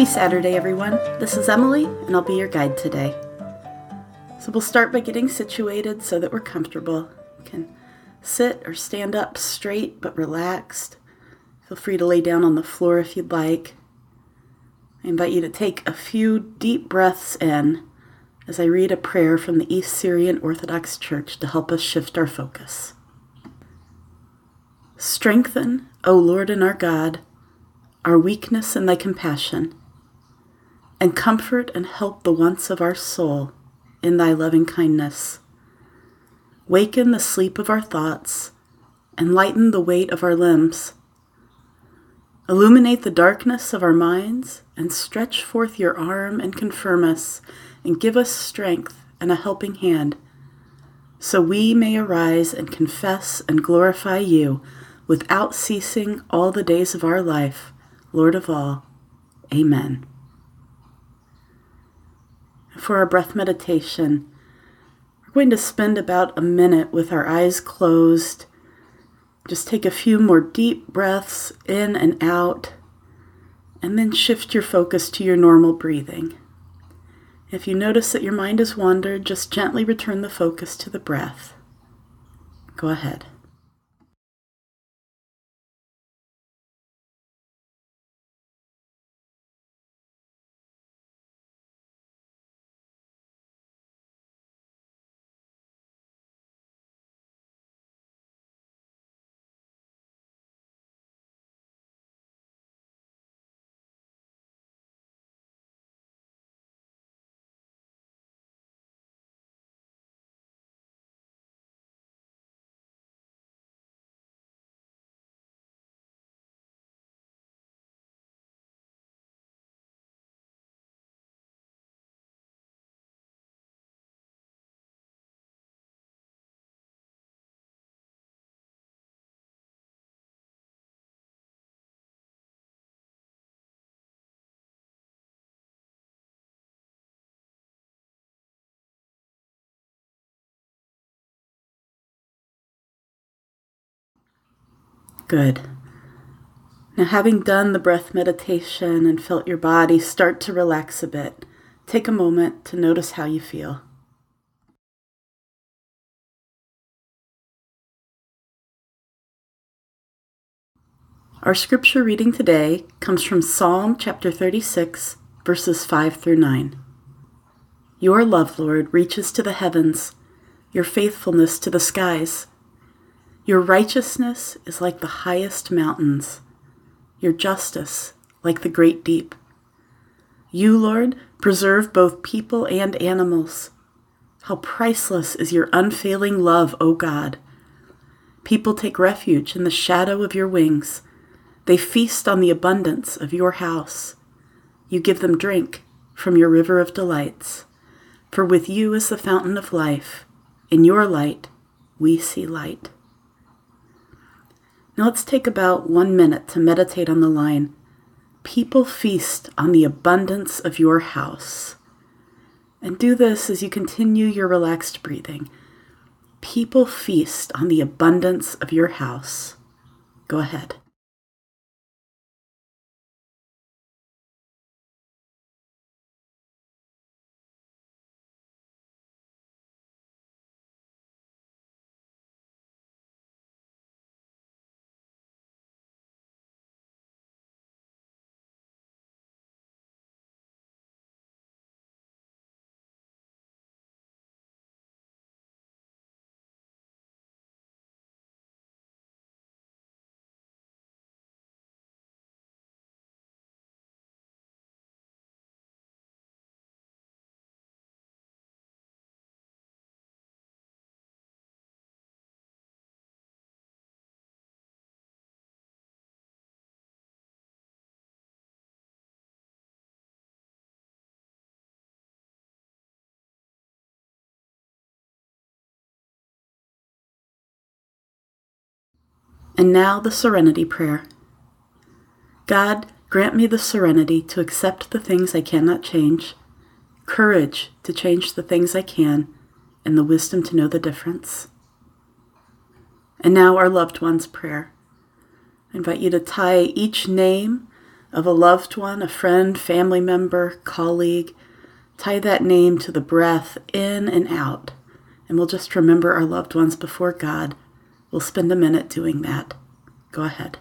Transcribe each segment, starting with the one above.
Happy Saturday, everyone. This is Emily, and I'll be your guide today. So, we'll start by getting situated so that we're comfortable. You can sit or stand up straight but relaxed. Feel free to lay down on the floor if you'd like. I invite you to take a few deep breaths in as I read a prayer from the East Syrian Orthodox Church to help us shift our focus. Strengthen, O Lord and our God, our weakness in thy compassion, and comfort and help the wants of our soul in thy loving kindness. Waken the sleep of our thoughts, and lighten the weight of our limbs. Illuminate the darkness of our minds, and stretch forth your arm and confirm us, and give us strength and a helping hand, so we may arise and confess and glorify you without ceasing all the days of our life Lord of all. Amen. For our breath meditation, we're going to spend about a minute with our eyes closed. Just take a few more deep breaths in and out, and then shift your focus to your normal breathing. If you notice that your mind has wandered, just gently return the focus to the breath. Go ahead. Good. Now, having done the breath meditation and felt your body start to relax a bit, take a moment to notice how you feel. Our scripture reading today comes from Psalm chapter 36, verses 5 through 9. Your love, Lord, reaches to the heavens, your faithfulness to the skies. Your righteousness is like the highest mountains, your justice like the great deep. You, Lord, preserve both people and animals. How priceless is your unfailing love, O God! People take refuge in the shadow of your wings. They feast on the abundance of your house. You give them drink from your river of delights. For with you is the fountain of life. In your light we see light. Now let's take about one minute to meditate on the line People feast on the abundance of your house. And do this as you continue your relaxed breathing. People feast on the abundance of your house. Go ahead. And now the Serenity Prayer. God, grant me the serenity to accept the things I cannot change, courage to change the things I can, and the wisdom to know the difference. And now our loved one's prayer. I invite you to tie each name of a loved one, a friend, family member, colleague. Tie that name to the breath in and out, and we'll just remember our loved ones before God. We'll spend a minute doing that. Go ahead.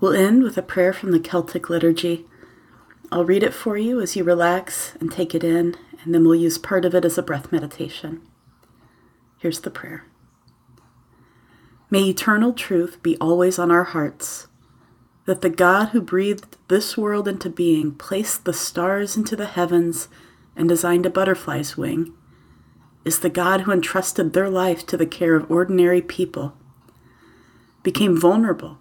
We'll end with a prayer from the Celtic liturgy. I'll read it for you as you relax and take it in, and then we'll use part of it as a breath meditation. Here's the prayer May eternal truth be always on our hearts, that the God who breathed this world into being, placed the stars into the heavens, and designed a butterfly's wing, is the God who entrusted their life to the care of ordinary people, became vulnerable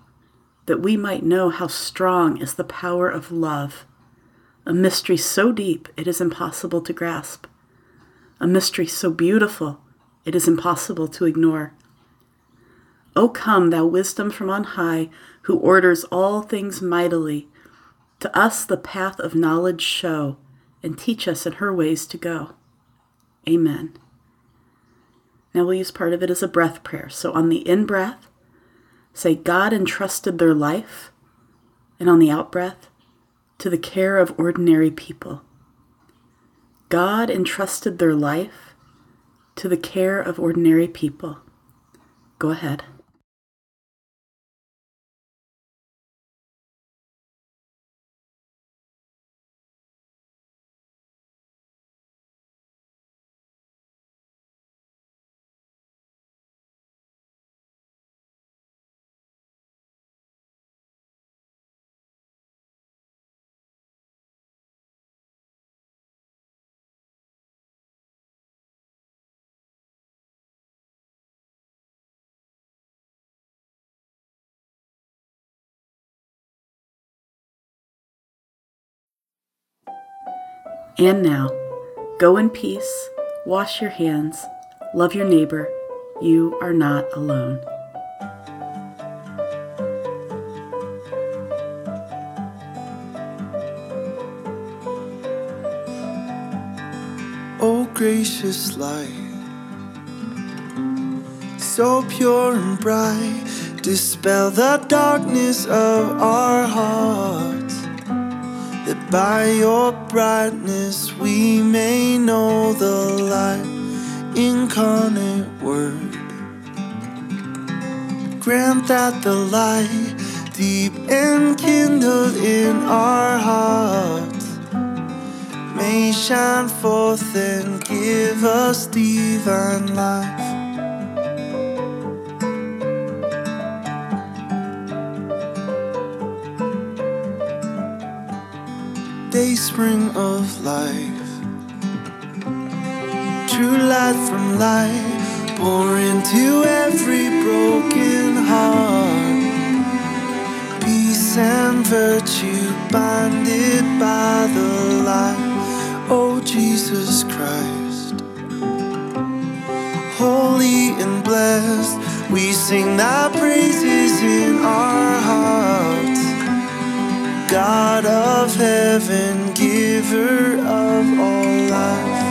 that we might know how strong is the power of love, a mystery so deep it is impossible to grasp, a mystery so beautiful it is impossible to ignore. O come, thou wisdom from on high, who orders all things mightily, to us the path of knowledge show, and teach us in her ways to go. Amen. Now we'll use part of it as a breath prayer. So on the in breath, Say, God entrusted their life, and on the outbreath, to the care of ordinary people. God entrusted their life to the care of ordinary people. Go ahead. And now, go in peace, wash your hands, love your neighbor. You are not alone. Oh, gracious light, so pure and bright, dispel the darkness of our hearts that by your brightness we may know the light incarnate word. Grant that the light deep enkindled in our hearts may shine forth and give us divine life. Day spring of life. True light from light, pour into every broken heart. Peace and virtue binded by the light, oh Jesus Christ. Holy and blessed, we sing thy praises in our hearts. Of heaven, giver of all life.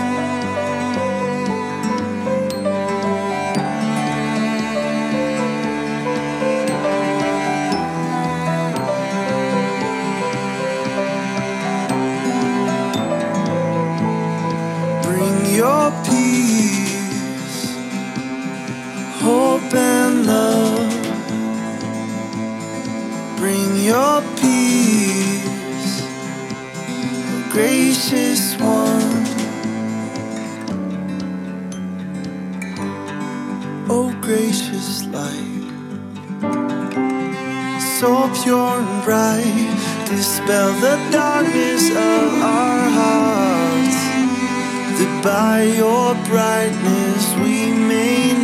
Bring your peace, gracious one. Oh, gracious light, so pure and bright, dispel the darkness of our hearts. That by your brightness we may